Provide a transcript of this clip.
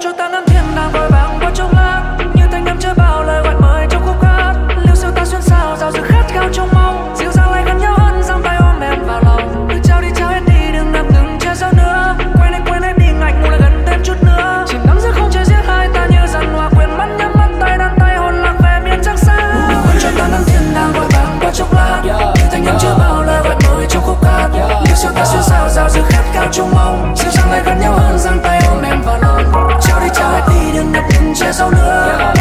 mucho tan so nervous